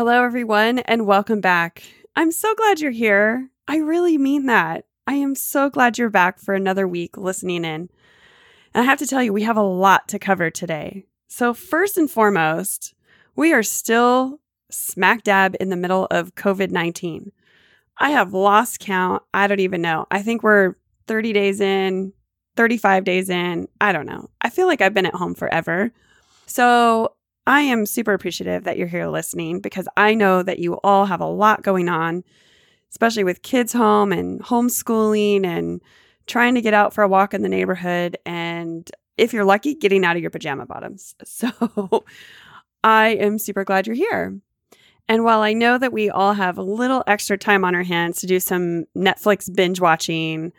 Hello, everyone, and welcome back. I'm so glad you're here. I really mean that. I am so glad you're back for another week listening in. And I have to tell you, we have a lot to cover today. So, first and foremost, we are still smack dab in the middle of COVID 19. I have lost count. I don't even know. I think we're 30 days in, 35 days in. I don't know. I feel like I've been at home forever. So, I am super appreciative that you're here listening because I know that you all have a lot going on, especially with kids home and homeschooling and trying to get out for a walk in the neighborhood. And if you're lucky, getting out of your pajama bottoms. So I am super glad you're here. And while I know that we all have a little extra time on our hands to do some Netflix binge watching,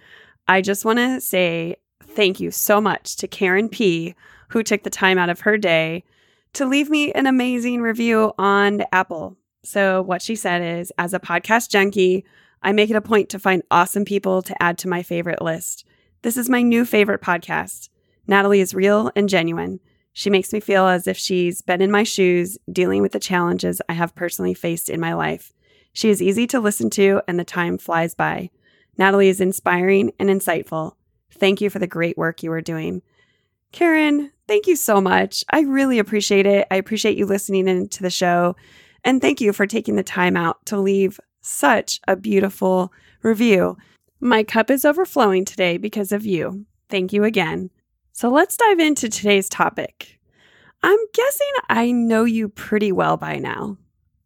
I just want to say thank you so much to Karen P., who took the time out of her day to leave me an amazing review on Apple. So, what she said is As a podcast junkie, I make it a point to find awesome people to add to my favorite list. This is my new favorite podcast. Natalie is real and genuine. She makes me feel as if she's been in my shoes dealing with the challenges I have personally faced in my life. She is easy to listen to, and the time flies by. Natalie is inspiring and insightful. Thank you for the great work you are doing. Karen, thank you so much. I really appreciate it. I appreciate you listening into the show. And thank you for taking the time out to leave such a beautiful review. My cup is overflowing today because of you. Thank you again. So let's dive into today's topic. I'm guessing I know you pretty well by now.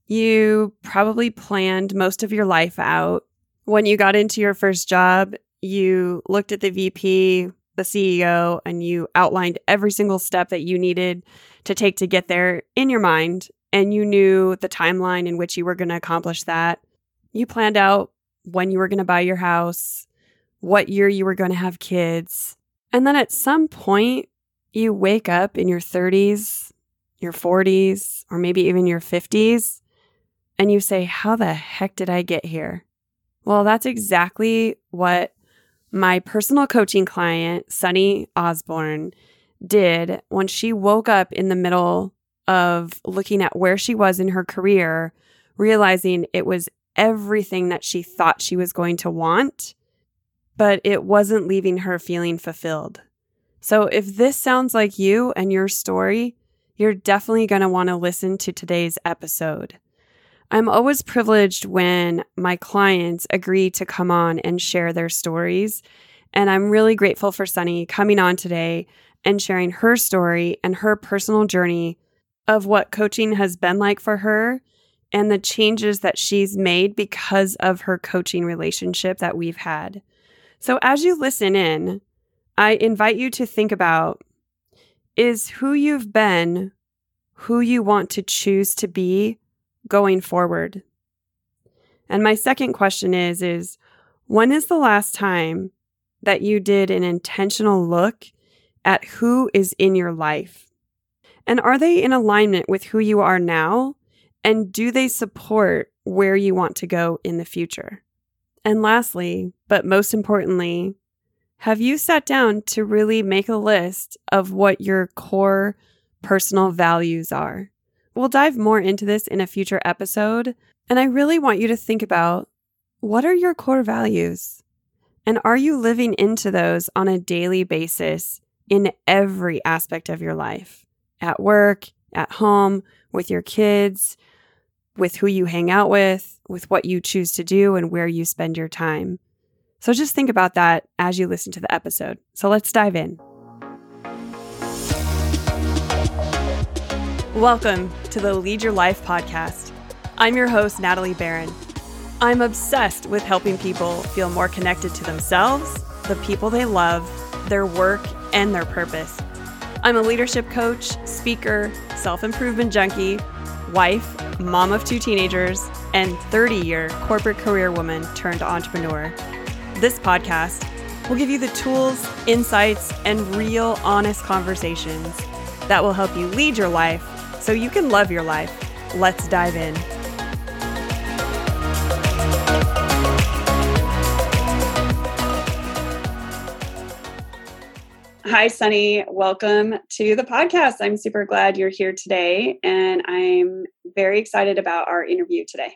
You probably planned most of your life out. When you got into your first job, you looked at the VP, the CEO and you outlined every single step that you needed to take to get there in your mind, and you knew the timeline in which you were going to accomplish that. You planned out when you were going to buy your house, what year you were going to have kids. And then at some point, you wake up in your 30s, your 40s, or maybe even your 50s, and you say, How the heck did I get here? Well, that's exactly what my personal coaching client, Suni Osborn, did when she woke up in the middle of looking at where she was in her career, realizing it was everything that she thought she was going to want, but it wasn't leaving her feeling fulfilled. So, if this sounds like you and your story, you're definitely going to want to listen to today's episode. I'm always privileged when my clients agree to come on and share their stories. And I'm really grateful for Suni coming on today and sharing her story and her personal journey of what coaching has been like for her and the changes that she's made because of her coaching relationship that we've had. So, as you listen in, I invite you to think about is who you've been who you want to choose to be going forward? And my second question is is when is the last time that you did an intentional look at who is in your life? And are they in alignment with who you are now? And do they support where you want to go in the future? And lastly, but most importantly, have you sat down to really make a list of what your core personal values are? We'll dive more into this in a future episode. And I really want you to think about what are your core values? And are you living into those on a daily basis in every aspect of your life? At work, at home, with your kids, with who you hang out with, with what you choose to do, and where you spend your time. So just think about that as you listen to the episode. So let's dive in. Welcome to the Lead Your Life podcast. I'm your host, Natalie Barron. I'm obsessed with helping people feel more connected to themselves, the people they love, their work, and their purpose. I'm a leadership coach, speaker, self improvement junkie, wife, mom of two teenagers, and 30 year corporate career woman turned entrepreneur. This podcast will give you the tools, insights, and real honest conversations that will help you lead your life so you can love your life. Let's dive in. Hi, Suni. Welcome to the podcast. I'm super glad you're here today, and I'm very excited about our interview today.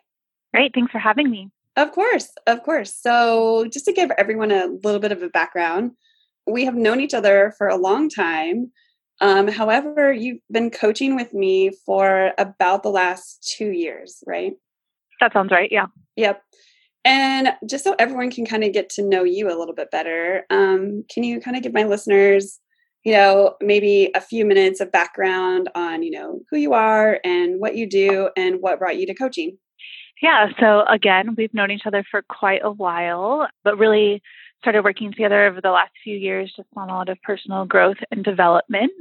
Great. Thanks for having me. Of course. Of course. So, just to give everyone a little bit of a background, we have known each other for a long time. Um, however, you've been coaching with me for about the last two years, right? That sounds right. Yeah. Yep. And just so everyone can kind of get to know you a little bit better, um, can you kind of give my listeners, you know, maybe a few minutes of background on, you know, who you are and what you do and what brought you to coaching? Yeah. So again, we've known each other for quite a while, but really started working together over the last few years just on a lot of personal growth and development.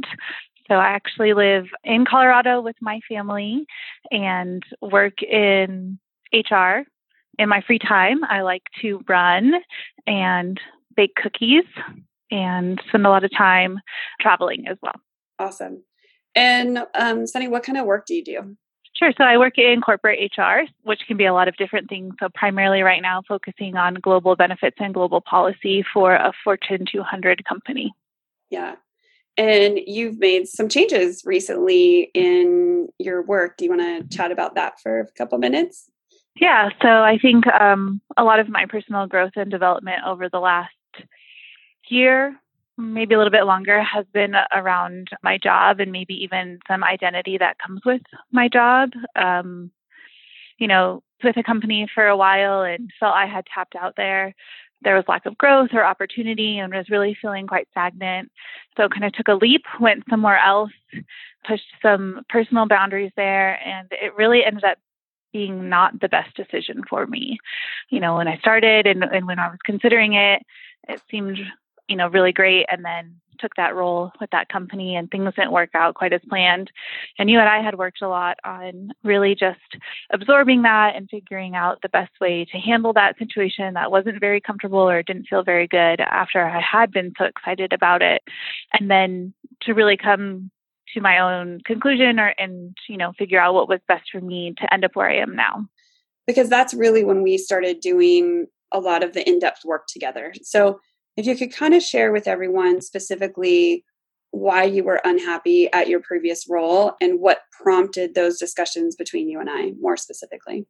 So I actually live in Colorado with my family and work in HR in my free time, I like to run and bake cookies and spend a lot of time traveling as well. Awesome. And um, Suni, what kind of work do you do? Sure. So I work in corporate HR, which can be a lot of different things. So primarily right now, focusing on global benefits and global policy for a Fortune 200 company. Yeah. And you've made some changes recently in your work. Do you want to chat about that for a couple minutes? Yeah, so I think um, a lot of my personal growth and development over the last year, maybe a little bit longer, has been around my job and maybe even some identity that comes with my job. Um, you know, with a company for a while and felt I had tapped out there. There was lack of growth or opportunity and was really feeling quite stagnant. So kind of took a leap, went somewhere else, pushed some personal boundaries there, and it really ended up being not the best decision for me. You know, when I started and, and when I was considering it, it seemed, you know, really great. And then took that role with that company and things didn't work out quite as planned. And you and I had worked a lot on really just absorbing that and figuring out the best way to handle that situation that wasn't very comfortable or didn't feel very good after I had been so excited about it. And then to really come to my own conclusion or and you know figure out what was best for me to end up where I am now. Because that's really when we started doing a lot of the in-depth work together. So if you could kind of share with everyone specifically why you were unhappy at your previous role and what prompted those discussions between you and I more specifically.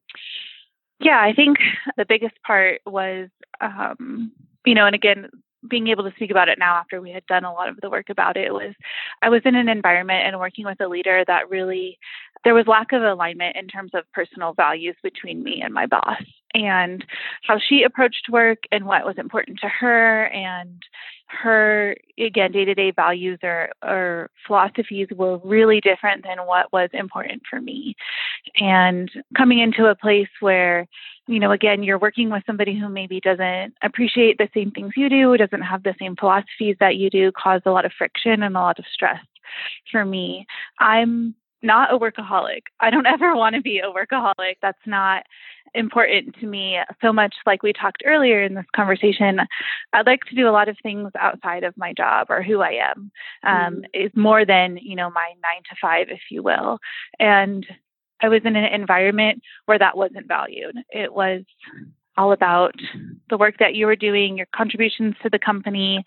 Yeah, I think the biggest part was, um, you know, and again, being able to speak about it now after we had done a lot of the work about it was I was in an environment and working with a leader that really there was lack of alignment in terms of personal values between me and my boss and how she approached work and what was important to her and her again day-to-day values or, or philosophies were really different than what was important for me. And coming into a place where you know again you're working with somebody who maybe doesn't appreciate the same things you do doesn't have the same philosophies that you do cause a lot of friction and a lot of stress for me. I'm not a workaholic. I don't ever want to be a workaholic. That's not important to me so much like we talked earlier in this conversation i'd like to do a lot of things outside of my job or who i am um, mm. is more than you know my nine to five if you will and i was in an environment where that wasn't valued it was all about the work that you were doing your contributions to the company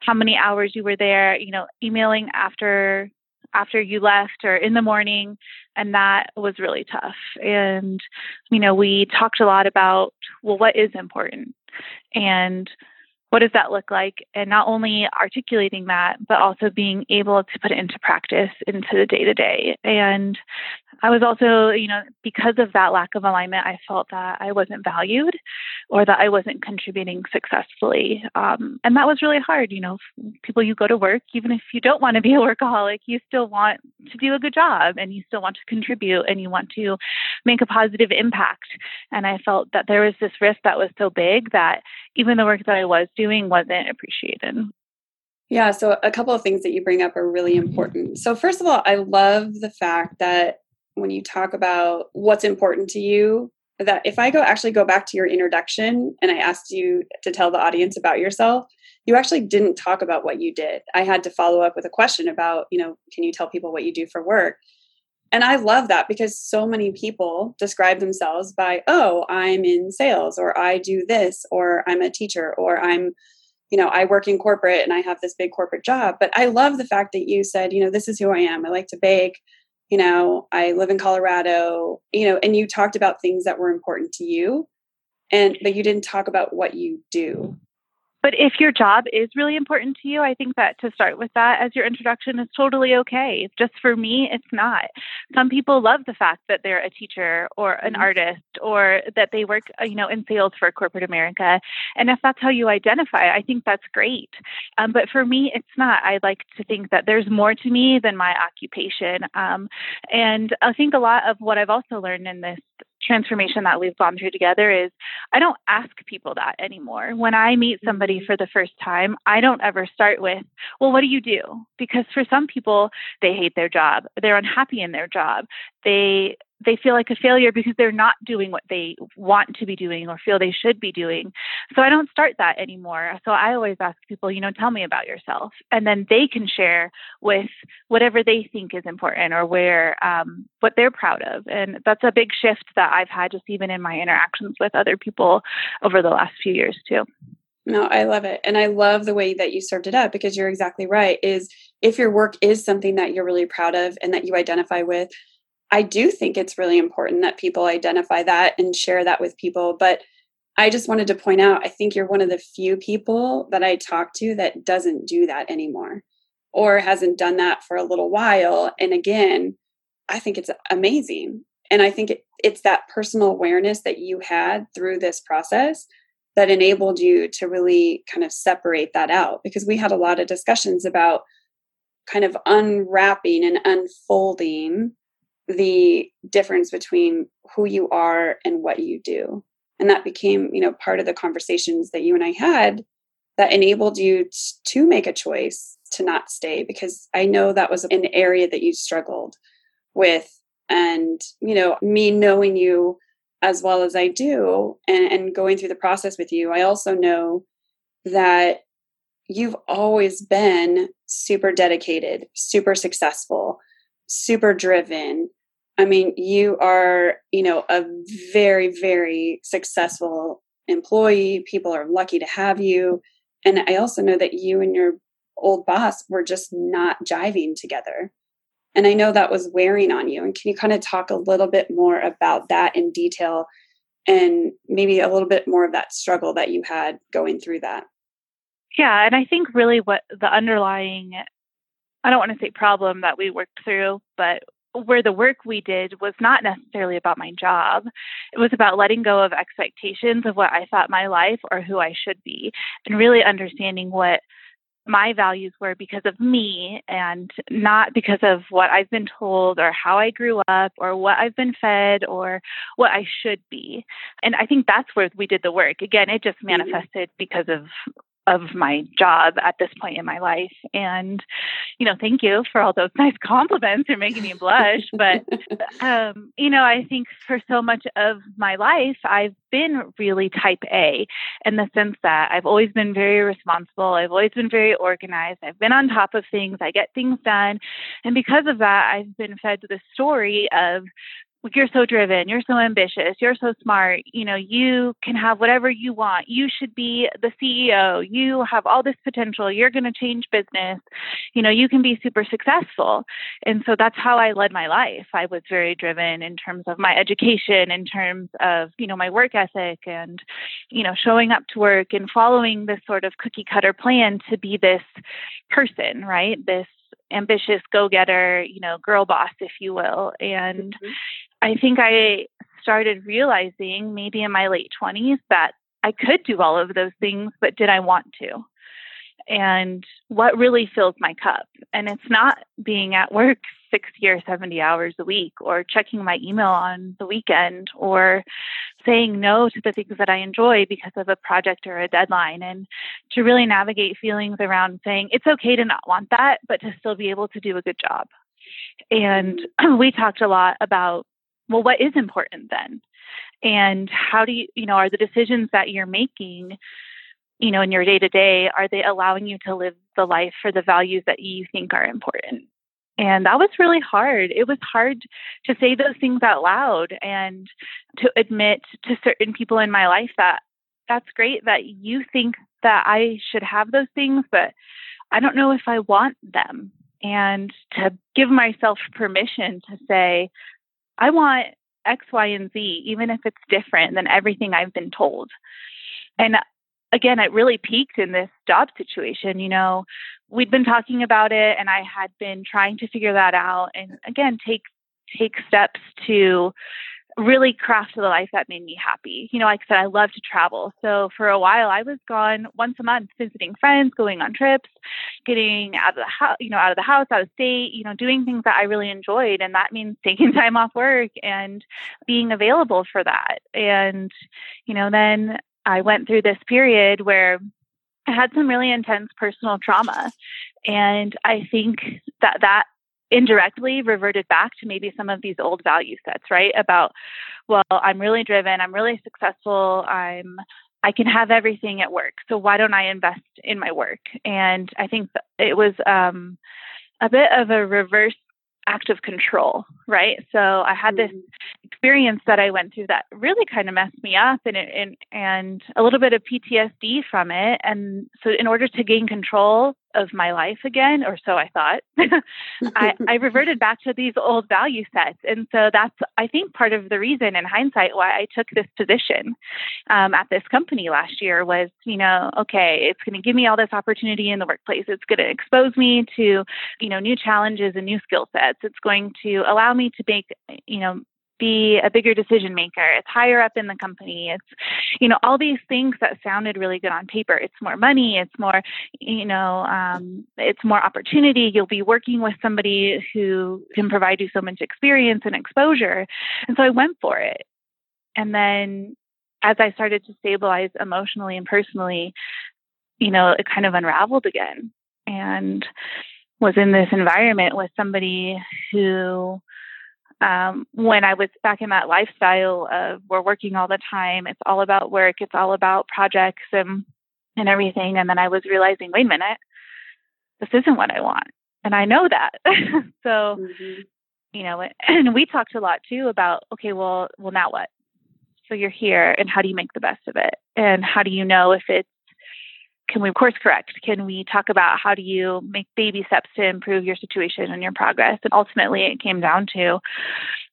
how many hours you were there you know emailing after after you left or in the morning. And that was really tough. And, you know, we talked a lot about, well, what is important? And what does that look like? And not only articulating that, but also being able to put it into practice into the day to day. And I was also, you know, because of that lack of alignment, I felt that I wasn't valued or that I wasn't contributing successfully. Um, and that was really hard. You know, people, you go to work, even if you don't want to be a workaholic, you still want to do a good job and you still want to contribute and you want to make a positive impact. And I felt that there was this risk that was so big that even the work that I was doing wasn't appreciated. Yeah, so a couple of things that you bring up are really important. So, first of all, I love the fact that when you talk about what's important to you that if I go actually go back to your introduction and I asked you to tell the audience about yourself, you actually didn't talk about what you did. I had to follow up with a question about, you know, can you tell people what you do for work? And I love that because so many people describe themselves by, oh, I'm in sales or I do this or I'm a teacher or I'm, you know, I work in corporate and I have this big corporate job. But I love the fact that you said, you know, this is who I am. I like to bake. You know, I live in Colorado, you know, and you talked about things that were important to you. And but you didn't talk about what you do. But if your job is really important to you, I think that to start with that as your introduction is totally okay. Just for me, it's not. Some people love the fact that they're a teacher or an mm-hmm. artist or that they work, uh, you know, in sales for corporate America. And if that's how you identify, I think that's great. Um, but for me, it's not. I like to think that there's more to me than my occupation. Um, and I think a lot of what I've also learned in this transformation that we've gone through together is I don't ask people that anymore. When I meet somebody mm-hmm. for the first time, I don't ever start with, well, what do you do? Because for some people, they hate their job, they're unhappy in their job, they they feel like a failure because they're not doing what they want to be doing or feel they should be doing. So I don't start that anymore. So I always ask people, you know, tell me about yourself. And then they can share with whatever they think is important or where um, what they're proud of. And that's a big shift that I've had just even in my interactions with other people over the last few years too. No, I love it. And I love the way that you served it up because you're exactly right. Is if your work is something that you're really proud of and that you identify with, I do think it's really important that people identify that and share that with people. But I just wanted to point out I think you're one of the few people that I talk to that doesn't do that anymore or hasn't done that for a little while. And again, I think it's amazing. And I think it, it's that personal awareness that you had through this process that enabled you to really kind of separate that out because we had a lot of discussions about kind of unwrapping and unfolding the difference between who you are and what you do and that became you know part of the conversations that you and i had that enabled you t- to make a choice to not stay because i know that was an area that you struggled with and you know me knowing you as well as i do and, and going through the process with you i also know that you've always been super dedicated super successful super driven. I mean, you are, you know, a very, very successful employee. People are lucky to have you. And I also know that you and your old boss were just not jiving together. And I know that was wearing on you. And can you kind of talk a little bit more about that in detail and maybe a little bit more of that struggle that you had going through that? Yeah. And I think really what the underlying I don't want to say problem that we worked through, but where the work we did was not necessarily about my job. It was about letting go of expectations of what I thought my life or who I should be and really understanding what my values were because of me and not because of what I've been told or how I grew up or what I've been fed or what I should be. And I think that's where we did the work. Again, it just mm-hmm. manifested because of of my job at this point in my life. And, you know, thank you for all those nice compliments. You're making me blush. But, um, you know, I think for so much of my life, I've been really type A in the sense that I've always been very responsible. I've always been very organized. I've been on top of things. I get things done. And because of that, I've been fed the story of you're so driven, you're so ambitious, you're so smart, you know, you can have whatever you want. You should be the CEO. You have all this potential. You're going to change business. You know, you can be super successful. And so that's how I led my life. I was very driven in terms of my education, in terms of, you know, my work ethic and, you know, showing up to work and following this sort of cookie cutter plan to be this person, right? This ambitious go-getter, you know, girl boss, if you will. And mm-hmm. I think I started realizing maybe in my late 20s that I could do all of those things, but did I want to? And what really fills my cup? And it's not being at work 60 or 70 hours a week or checking my email on the weekend or saying no to the things that I enjoy because of a project or a deadline and to really navigate feelings around saying it's okay to not want that, but to still be able to do a good job. And we talked a lot about, well, what is important then? And how do you, you know, are the decisions that you're making you know in your day to day are they allowing you to live the life for the values that you think are important and that was really hard. It was hard to say those things out loud and to admit to certain people in my life that that's great that you think that I should have those things, but I don't know if I want them. And to give myself permission to say, I want X, Y, and Z, even if it's different than everything I've been told. And again, it really peaked in this job situation. You know, we'd been talking about it and I had been trying to figure that out and again, take take steps to really craft the life that made me happy. You know, like I said, I love to travel. So for a while, I was gone once a month, visiting friends, going on trips, getting out of the house, you know, out of the house, out of state, you know, doing things that I really enjoyed. And that means taking time off work and being available for that. And, you know, then I went through this period where I had some really intense personal trauma. And I think that that indirectly reverted back to maybe some of these old value sets, right? About, well, I'm really driven, I'm really successful, I'm I can have everything at work. So why don't I invest in my work? And I think it was um, a bit of a reverse act of control, right? So I had this mm-hmm. experience that I went through that really kind of messed me up and and and a little bit of PTSD from it. And so in order to gain control of my life again, or so I thought, I, I reverted back to these old value sets. And so that's, I think, part of the reason in hindsight why I took this position um, at this company last year was, you know, okay, it's going to give me all this opportunity in the workplace. It's going to expose me to, you know, new challenges and new skill sets. It's going to allow me to make, you know, be a bigger decision maker. It's higher up in the company. It's, you know, all these things that sounded really good on paper. It's more money. It's more, you know, um, it's more opportunity. You'll be working with somebody who can provide you so much experience and exposure. And so I went for it. And then as I started to stabilize emotionally and personally, you know, it kind of unraveled again and was in this environment with somebody who um, when I was back in that lifestyle of we're working all the time, it's all about work, it's all about projects and and everything. And then I was realizing, wait a minute, this isn't what I want, and I know that. so, mm-hmm. you know, and we talked a lot too about okay, well, well, now what? So you're here, and how do you make the best of it? And how do you know if it's can we of course correct? Can we talk about how do you make baby steps to improve your situation and your progress? And ultimately, it came down to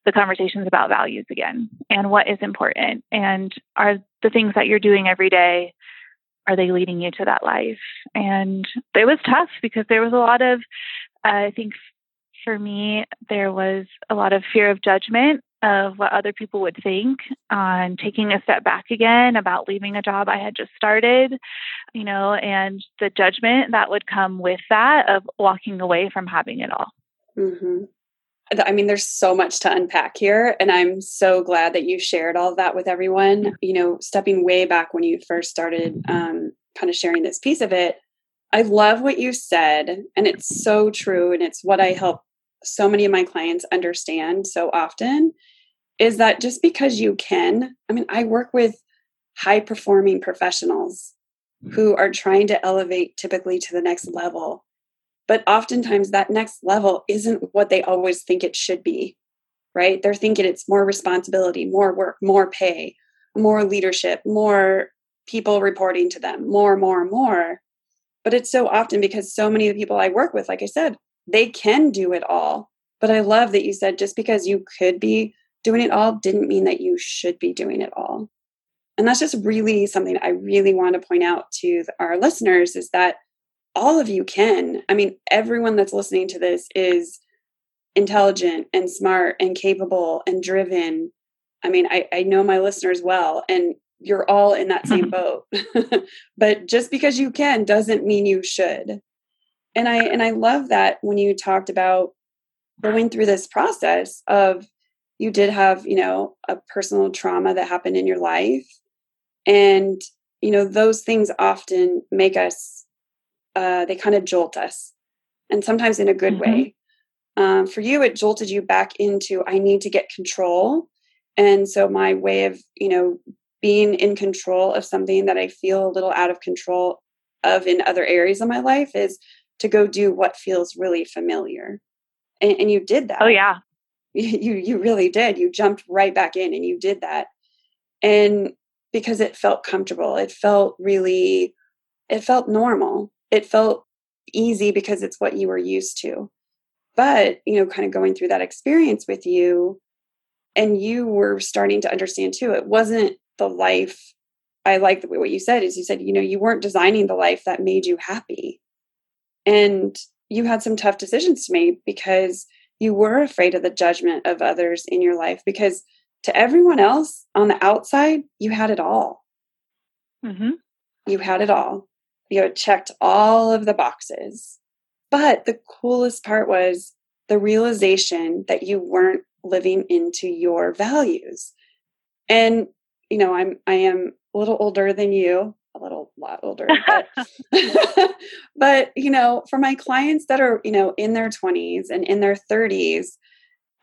the conversations about values again and what is important and are the things that you're doing every day are they leading you to that life and it was tough because there was a lot of uh, i think for me there was a lot of fear of judgment of what other people would think on taking a step back again about leaving a job I had just started, you know, and the judgment that would come with that of walking away from having it all. Mm-hmm. I mean, there's so much to unpack here. And I'm so glad that you shared all of that with everyone. You know, stepping way back when you first started um, kind of sharing this piece of it, I love what you said. And it's so true. And it's what I help so many of my clients understand so often is that just because you can, I mean, I work with high performing professionals mm. who are trying to elevate typically to the next level. But oftentimes that next level isn't what they always think it should be, right? They're thinking it's more responsibility, more work, more pay, more leadership, more people reporting to them, more, more, more. But it's so often because so many of the people I work with, like I said, they can do it all. But I love that you said just because you could be doing it all didn't mean that you should be doing it all. And that's just really something I really want to point out to our listeners is that all of you can. I mean, everyone that's listening to this is intelligent and smart and capable and driven. I mean, I, I know my listeners well, and you're all in that same boat. but just because you can doesn't mean you should and i and i love that when you talked about going through this process of you did have you know a personal trauma that happened in your life. And you know those things often make us uh, they kind of jolt us and sometimes in a good mm-hmm. way. Um, for you it jolted you back into i need to get control. And so my way of you know being in control of something that i feel a little out of control of in other areas of my life is to go do what feels really familiar. And, and you did oh, that. Oh yeah. You you really did. You jumped right back in and you did that. And because it felt comfortable, it felt really it felt normal. It felt easy because it's what you were used to. But, you know, kind of going through that experience with you, and you were starting to understand too, it wasn't the life. I like the way what you said is you said, you know, you weren't designing the life that made you happy. And you had some tough decisions to make because you were afraid of the judgment of others in your life because to everyone else on the outside, you had it all. Mm-hmm. You had it all. You had checked all of the boxes. But the coolest part was the realization that you weren't living into your values. And, you know, I'm, I am a little older than you, a little lot older, but, but, you know, for my clients that are, you know, in their 20s and in their 30s,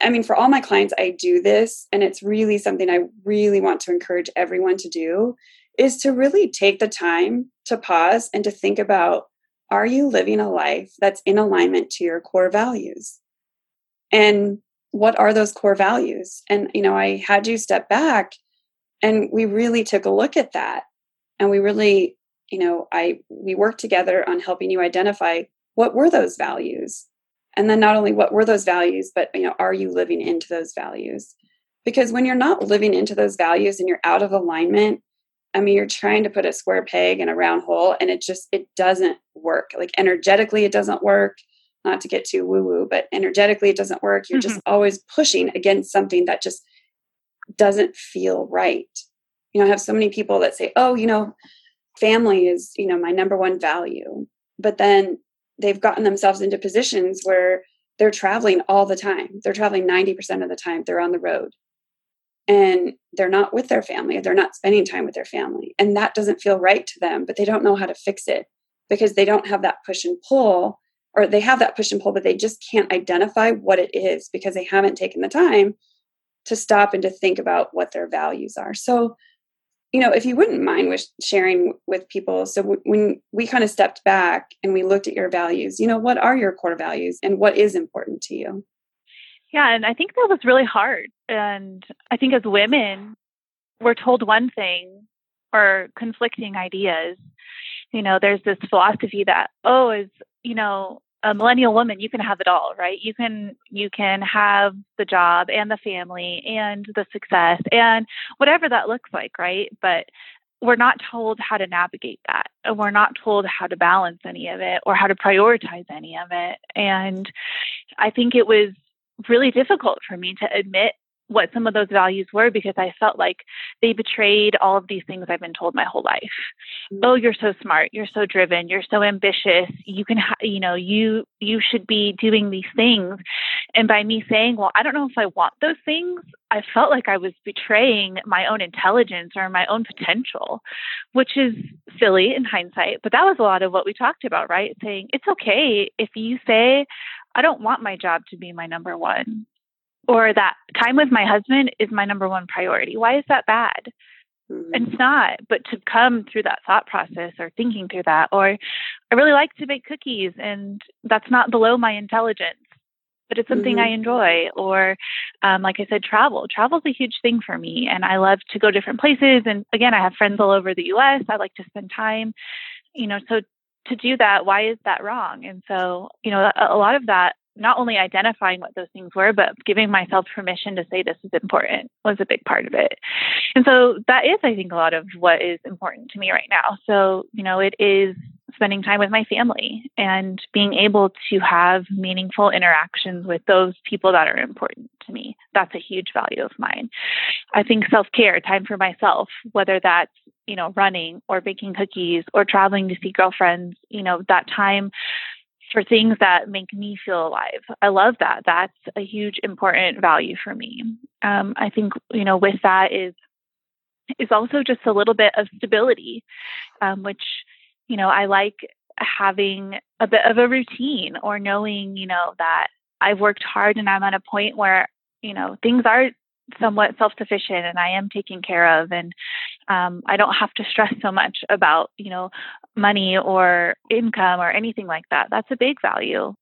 I mean, for all my clients, I do this, and it's really something I really want to encourage everyone to do is to really take the time to pause and to think about are you living a life that's in alignment to your core values? And what are those core values? And, you know, I had you step back and we really took a look at that. And we really, you know, I, we worked together on helping you identify what were those values? And then not only what were those values, but, you know, are you living into those values? Because when you're not living into those values and you're out of alignment, I mean, you're trying to put a square peg in a round hole and it just, it doesn't work. Like energetically, it doesn't work. Not to get too woo woo, but energetically, it doesn't work. You're mm-hmm. just always pushing against something that just doesn't feel right. You know, I have so many people that say, oh, you know, family is, you know, my number one value. But then they've gotten themselves into positions where they're traveling all the time. They're traveling 90% of the time. They're on the road and they're not with their family. They're not spending time with their family. And that doesn't feel right to them, but they don't know how to fix it because they don't have that push and pull, or they have that push and pull, but they just can't identify what it is because they haven't taken the time to stop and to think about what their values are. So, you know, if you wouldn't mind with sharing with people, so w- when we kind of stepped back and we looked at your values, you know, what are your core values and what is important to you? Yeah, and I think that was really hard. And I think as women, we're told one thing or conflicting ideas. You know, there's this philosophy that, oh, as, you know, a millennial woman, you can have it all, right? You can you can have the job and the family and the success and whatever that looks like, right? But we're not told how to navigate that. And we're not told how to balance any of it or how to prioritize any of it. And I think it was really difficult for me to admit what some of those values were because I felt like they betrayed all of these things I've been told my whole life. Mm-hmm. Oh, you're so smart, you're so driven, you're so ambitious. You can, ha- you know, you you should be doing these things. And by me saying, well, I don't know if I want those things, I felt like I was betraying my own intelligence or my own potential, which is silly in hindsight. But that was a lot of what we talked about, right? Saying it's okay if you say I don't want my job to be my number one, or that time with my husband is my number one priority. Why is that bad? Mm-hmm. And it's not, but to come through that thought process or thinking through that, or I really like to bake cookies and that's not below my intelligence, but it's something mm-hmm. I enjoy. Or, um, like I said, travel. Travel is a huge thing for me. And I love to go different places. And again, I have friends all over the US. I like to spend time, you know, so to do that, why is that wrong? And so, you know, a, a lot of that, not only identifying what those things were, but giving myself permission to say this is important was a big part of it. And so that is, I think, a lot of what is important to me right now. So, you know, it is spending time with my family and being able to have meaningful interactions with those people that are important to me. That's a huge value of mine. I think self care, time for myself, whether that's, you know, running or baking cookies or traveling to see girlfriends, you know, that time for things that make me feel alive. I love that. That's a huge important value for me. Um, I think, you know, with that is is also just a little bit of stability, um, which you know, I like having a bit of a routine or knowing, you know, that I've worked hard and I'm at a point where, you know, things are somewhat self sufficient and I am taken care of and um, I don't have to stress so much about, you know, money or income or anything like that. That's a big value.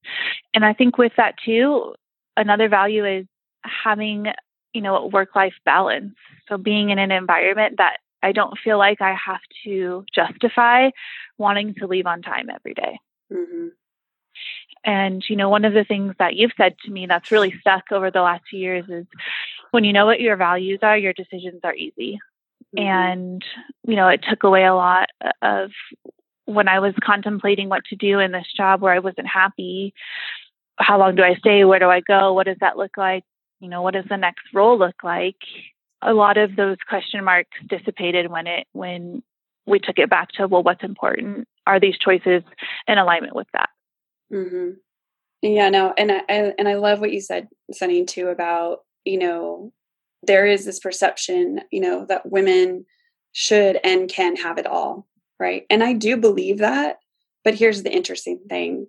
And I think with that too, another value is having, you know, work life balance. So being in an environment that I don't feel like I have to justify wanting to leave on time every day. Mm-hmm. And, you know, one of the things that you've said to me that's really stuck over the last few years is when you know what your values are, your decisions are easy. Mm-hmm. And, you know, it took away a lot of when I was contemplating what to do in this job where I wasn't happy. How long do I stay? Where do I go? What does that look like? You know, what does the next role look like? A lot of those question marks dissipated when it when we took it back to well, what's important? Are these choices in alignment with that? Mm-hmm. Yeah, no, and I, and I love what you said, Suni, too, about you know there is this perception, you know, that women should and can have it all, right? And I do believe that, but here's the interesting thing: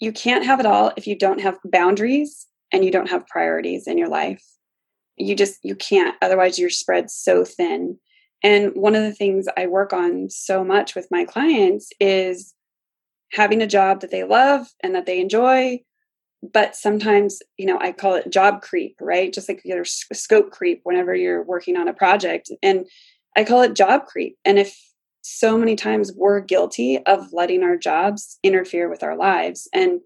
you can't have it all if you don't have boundaries and you don't have priorities in your life. You just you can't. Otherwise, you're spread so thin. And one of the things I work on so much with my clients is having a job that they love and that they enjoy but sometimes you know i call it job creep right? Just like your scope creep whenever you're working on a project and i call it job creep. And if so many times we're guilty of letting our jobs interfere with our lives and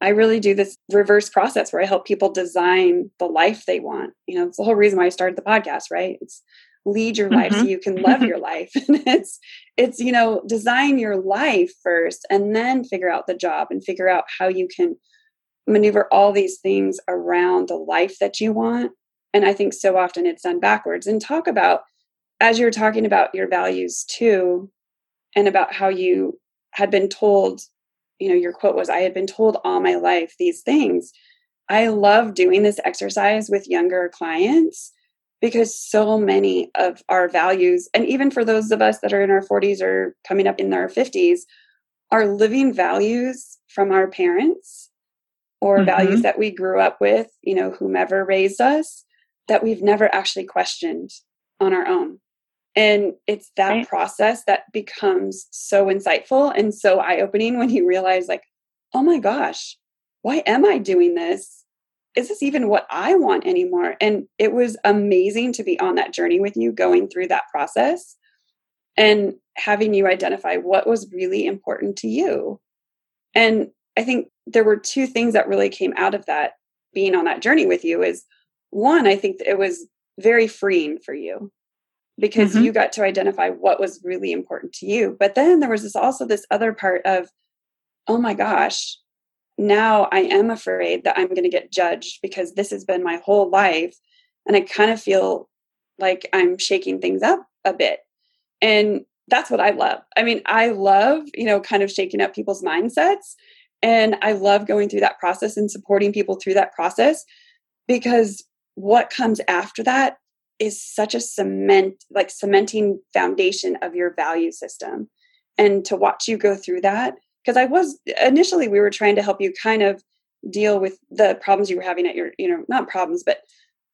i really do this reverse process where i help people design the life they want. You know it's the whole reason why i started the podcast right? It's lead your life mm-hmm. so you can love your life. And it's it's you know design your life first and then figure out the job and figure out how you can maneuver all these things around the life that you want. And i think so often it's done backwards. And talk about as you're talking about your values too and about how you had been told you know your quote was i had been told all my life these things. I love doing this exercise with younger clients because so many of our values, and even for those of us that are in our 40s or coming up in our 50s, are living values from our parents or mm-hmm. values that we grew up with, you know, whomever raised us, that we've never actually questioned on our own. And it's that right. process that becomes so insightful and so eye opening when you realize, like, oh my gosh, why am I doing this? is this even what I want anymore? And it was amazing to be on that journey with you, going through that process and having you identify what was really important to you. And I think there were two things that really came out of that being on that journey with you is one, I think it was very freeing for you because mm-hmm. you got to identify what was really important to you. But then there was this also this other part of, oh my gosh, now I am afraid that I'm going to get judged because this has been my whole life. And I kind of feel like I'm shaking things up a bit. And that's what I love. I mean, I love, you know, kind of shaking up people's mindsets. And I love going through that process and supporting people through that process because what comes after that is such a cement, like cementing foundation of your value system. And to watch you go through that because I was initially we were trying to help you kind of deal with the problems you were having at your, you know, not problems, but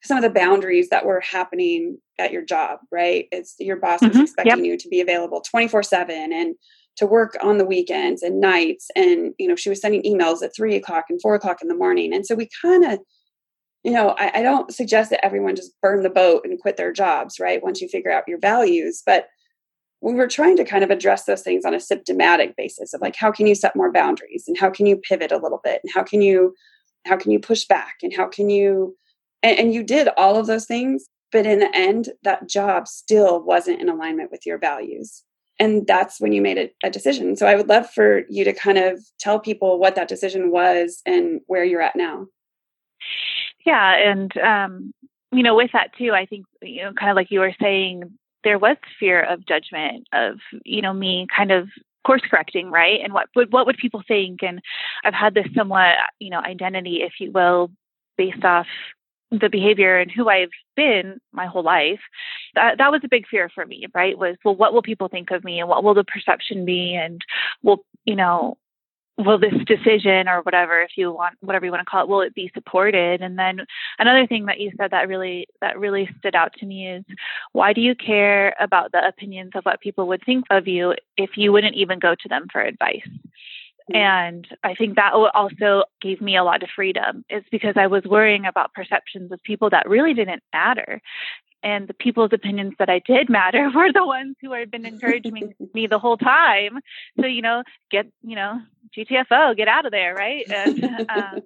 some of the boundaries that were happening at your job, right? It's your boss mm-hmm. was expecting yep. you to be available 24 7 and to work on the weekends and nights. And, you know, she was sending emails at three o'clock and four o'clock in the morning. And so we kind of, you know, I, I don't suggest that everyone just burn the boat and quit their jobs, right? Once you figure out your values. But we were trying to kind of address those things on a symptomatic basis of like how can you set more boundaries and how can you pivot a little bit and how can you how can you push back and how can you and, and you did all of those things but in the end that job still wasn't in alignment with your values and that's when you made a, a decision. So i would love for you to kind of tell people what that decision was and where you're at now. Yeah and um you know with that too i think you know kind of like you were saying there was fear of judgment of you know me kind of course correcting right? And what would what would people think? And i've had this somewhat you know identity if you will based off the behavior and who i've been my whole life that, that was a big fear for me right? Was well what will people think of me and what will the perception be? And will you know will this decision or whatever if you want whatever you want to call it will it be supported? And then another thing that you said that really that really stood out to me is why do you care about the opinions of what people would think of you if you wouldn't even go to them for advice. And I think that also gave me a lot of freedom, is because I was worrying about perceptions of people that really didn't matter. and the people's opinions that I did matter were the ones who had been encouraging me the whole time. So, you know, get, you know, GTFO, get out of there, right? And uh,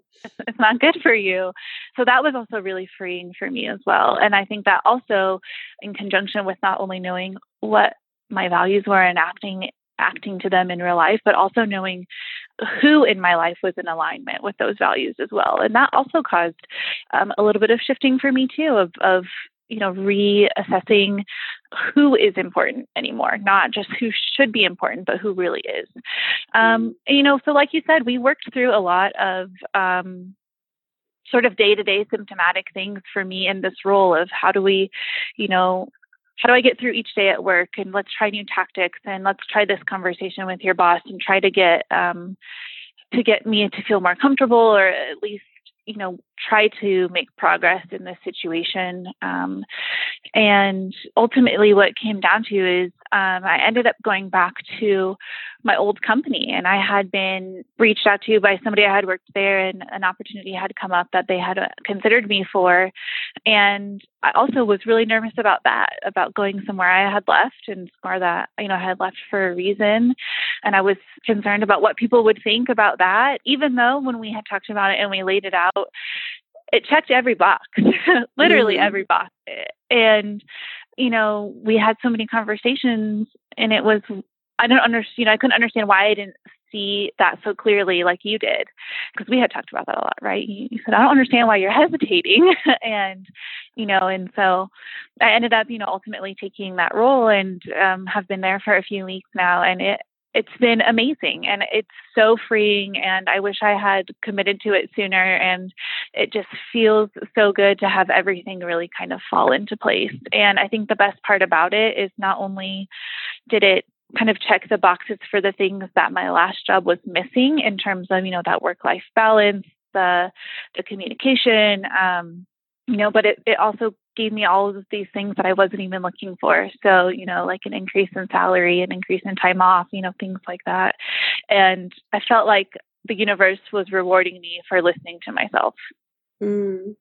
it's not good for you. So that was also really freeing for me as well. And I think that also, in conjunction with not only knowing what my values were and acting acting to them in real life, but also knowing who in my life was in alignment with those values as well. And that also caused um, a little bit of shifting for me too, of, of you know, reassessing who is important anymore, not just who should be important, but who really is. Um, mm-hmm. you know, so like you said, we worked through a lot of um, sort of day to day symptomatic things for me in this role of how do we, you know, how do I get through each day at work? And let's try new tactics and let's try this conversation with your boss and try to get um, to get me to feel more comfortable or at least you know try to make progress in this situation. Um, and ultimately what came down to is um, i ended up going back to my old company and i had been reached out to by somebody i had worked there and an opportunity had come up that they had uh, considered me for. And i also was really nervous about that about going somewhere i had left and somewhere that you know i had left for a reason. And i was concerned about what people would think about that even though when we had talked about it and we laid it out it checked every box, literally mm-hmm. every box. And, you know, we had so many conversations and it was, I don't understand, you know, I couldn't understand why I didn't see that so clearly like you did because we had talked about that a lot right you, you said i don't understand why you're hesitating and you know and so i ended up you know ultimately taking that role and um, have been there for a few weeks now and it it's been amazing and it's so freeing and i wish i had committed to it sooner and it just feels so good to have everything really kind of fall into place. And i think the best part about it is not only did it kind of check the boxes for the things that my last job was missing in terms of you know that work life balance the the communication um you know but it, it also gave me all of these things that I wasn't even looking for. So, you know, like an increase in salary, an increase in time off, you know, things like that. And I felt like the universe was rewarding me for listening to myself. Mm,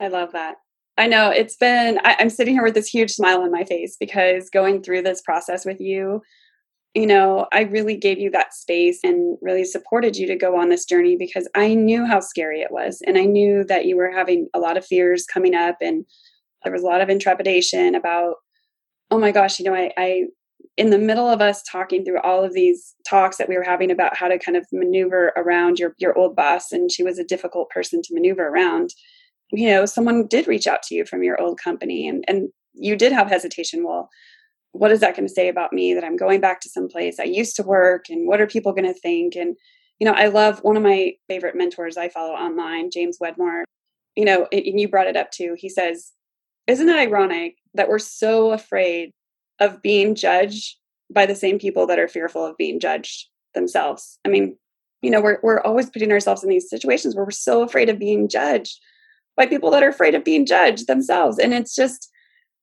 I love that. I know it's been, I, I'm sitting here with this huge smile on my face because going through this process with you, you know, I really gave you that space and really supported you to go on this journey because I knew how scary it was. And I knew that you were having a lot of fears coming up and there was a lot of intrepidation about oh my gosh you know I, I in the middle of us talking through all of these talks that we were having about how to kind of maneuver around your your old boss and she was a difficult person to maneuver around you know someone did reach out to you from your old company and and you did have hesitation well what is that going to say about me that i'm going back to some place i used to work and what are people going to think and you know i love one of my favorite mentors i follow online james wedmore you know and you brought it up too he says isn't it ironic that we're so afraid of being judged by the same people that are fearful of being judged themselves? I mean, you know, we're we're always putting ourselves in these situations where we're so afraid of being judged by people that are afraid of being judged themselves. And it's just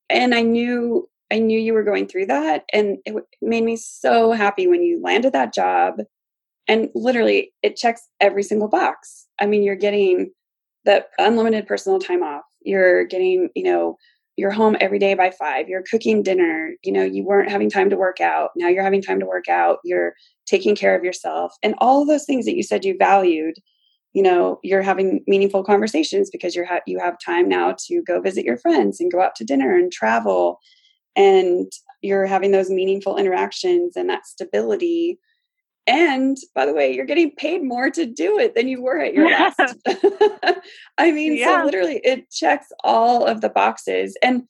and I knew I knew you were going through that and it made me so happy when you landed that job and literally it checks every single box. I mean, you're getting the unlimited personal time off you're getting you know you're home every day by five you're cooking dinner you know you weren't having time to work out now you're having time to work out you're taking care of yourself and all of those things that you said you valued you know you're having meaningful conversations because you're ha- you have time now to go visit your friends and go out to dinner and travel and you're having those meaningful interactions and that stability and by the way, you're getting paid more to do it than you were at your last. I mean, yeah. so literally it checks all of the boxes. And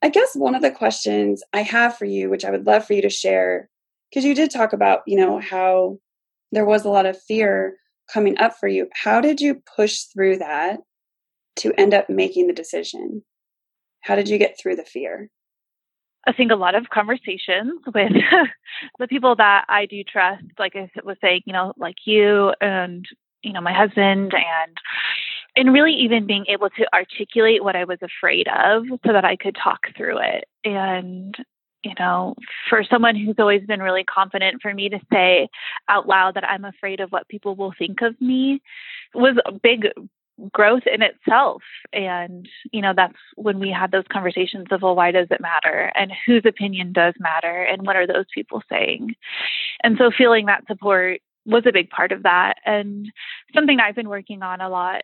I guess one of the questions I have for you, which I would love for you to share, because you did talk about, you know, how there was a lot of fear coming up for you. How did you push through that to end up making the decision? How did you get through the fear? I think a lot of conversations with the people that I do trust, like I was saying, you know, like you and, you know, my husband and and really even being able to articulate what I was afraid of so that I could talk through it. And, you know, for someone who's always been really confident for me to say out loud that I'm afraid of what people will think of me was a big growth in itself. And, you know, that's when we had those conversations of, well, why does it matter? And whose opinion does matter? And what are those people saying? And so feeling that support was a big part of that. And something I've been working on a lot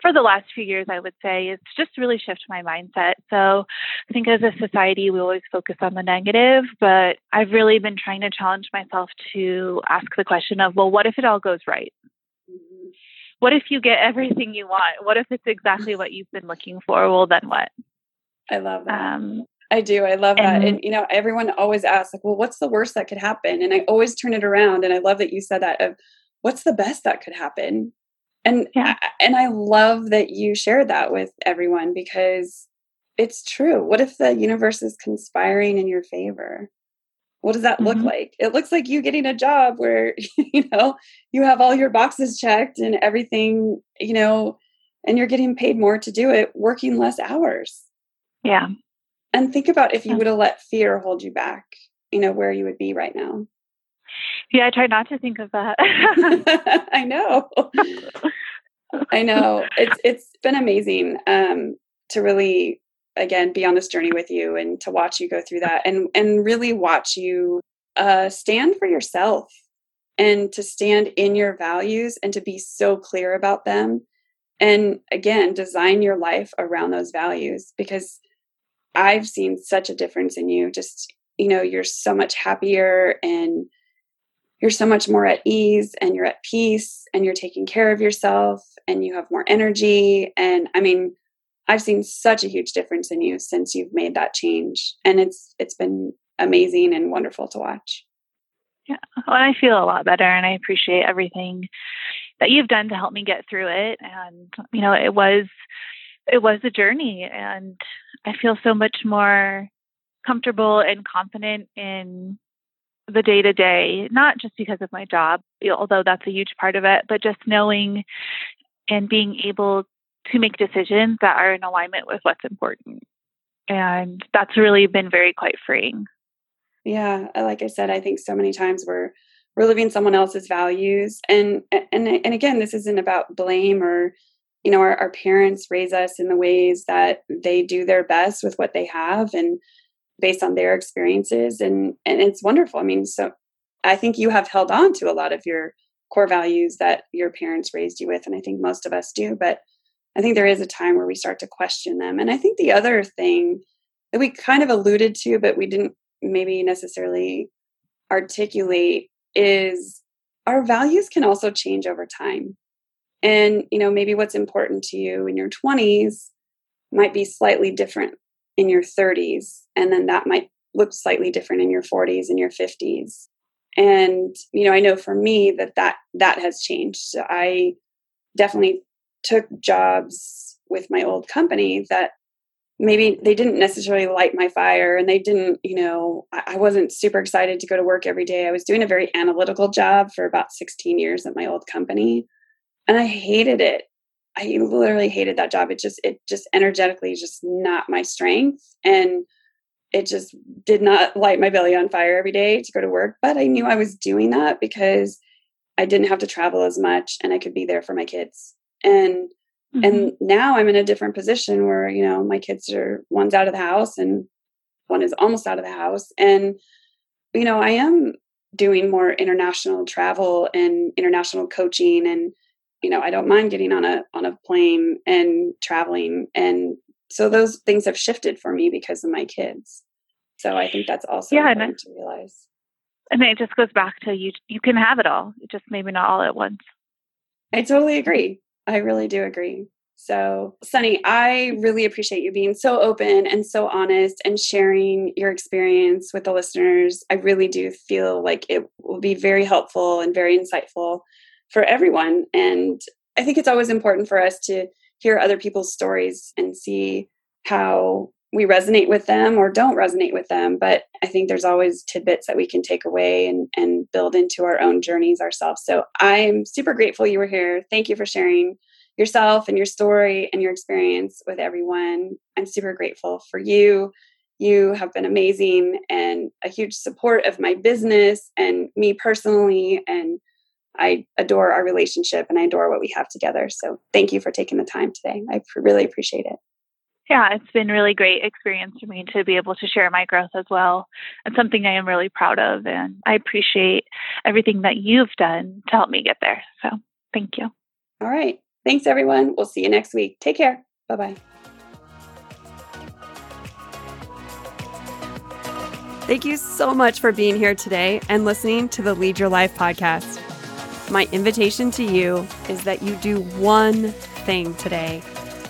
for the last few years, I would say, is just really shift my mindset. So I think as a society, we always focus on the negative, but I've really been trying to challenge myself to ask the question of, well, what if it all goes right? What if you get everything you want? What if it's exactly what you've been looking for? Well, then what? I love that. Um, I do. I love that. And, and, you know, everyone always asks, like, well, what's the worst that could happen? And I always turn it around. And I love that you said that of what's the best that could happen? And yeah. and I love that you shared that with everyone because it's true. What if the universe is conspiring in your favor? What does that mm-hmm. look like? It looks like you getting a job where, you know, you have all your boxes checked and everything, you know, and you're getting paid more to do it, working less hours. Yeah. And think about if you would have let fear hold you back, you know, where you would be right now. Yeah, I try not to think of that. I know. I know. It's it's been amazing um, to really again be on this journey with you and to watch you go through that and and really watch you uh, stand for yourself and to stand in your values and to be so clear about them. And again design your life around those values because I've seen such a difference in you. Just you know you're so much happier and you're so much more at ease and you're at peace and you're taking care of yourself and you have more energy. And i mean i've seen such a huge difference in you since you've made that change and it's it's been amazing and wonderful to watch. Yeah well i feel a lot better and i appreciate everything that you've done to help me get through it and you know it was it was a journey and i feel so much more comfortable and confident in the day to day, not just because of my job, although that's a huge part of it, but just knowing and being able to make decisions that are in alignment with what's important. And that's really been very quite freeing. Yeah, like I said, I think so many times we're we're living someone else's values, and and and again, this isn't about blame or you know our, our parents raise us in the ways that they do their best with what they have, and based on their experiences and and it's wonderful i mean so i think you have held on to a lot of your core values that your parents raised you with and i think most of us do but i think there is a time where we start to question them. And i think the other thing that we kind of alluded to but we didn't maybe necessarily articulate is our values can also change over time. And you know maybe what's important to you in your 20s might be slightly different in your 30s and then that might look slightly different in your 40s and your 50s and you know i know for me that that that has changed. So i definitely took jobs with my old company that maybe they didn't necessarily light my fire and they didn't you know I, wasn't super excited to go to work every day i was doing a very analytical job for about 16 years at my old company and i hated it I literally hated that job. It just it just energetically just not my strength and it just did not light my belly on fire every day to go to work, but I knew I was doing that because I didn't have to travel as much and I could be there for my kids. And mm-hmm. and now I'm in a different position where, you know, my kids are one's out of the house and one is almost out of the house and you know, I am doing more international travel and international coaching and you know, I don't mind getting on a on a plane and traveling and so those things have shifted for me because of my kids. So I think that's also yeah, important to realize. And it just goes back to you you can have it all, just maybe not all at once. I totally agree. I really do agree. So, Suni, I really appreciate you being so open and so honest and sharing your experience with the listeners. I really do feel like it will be very helpful and very insightful for everyone. And I think it's always important for us to hear other people's stories and see how we resonate with them or don't resonate with them. But I think there's always tidbits that we can take away and, and build into our own journeys ourselves. So I'm super grateful you were here. Thank you for sharing yourself and your story and your experience with everyone. I'm super grateful for you. You have been amazing and a huge support of my business and me personally. And I adore our relationship and I adore what we have together. So thank you for taking the time today. I really appreciate it. Yeah, it's been really great experience for me to be able to share my growth as well. It's something I am really proud of and I appreciate everything that you've done to help me get there. So thank you. All right. Thanks everyone. We'll see you next week. Take care. Bye-bye. Thank you so much for being here today and listening to the Lead Your Life podcast. My invitation to you is that you do one thing today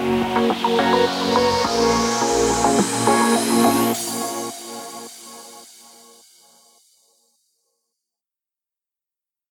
Thank you.